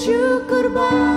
syukur bahagia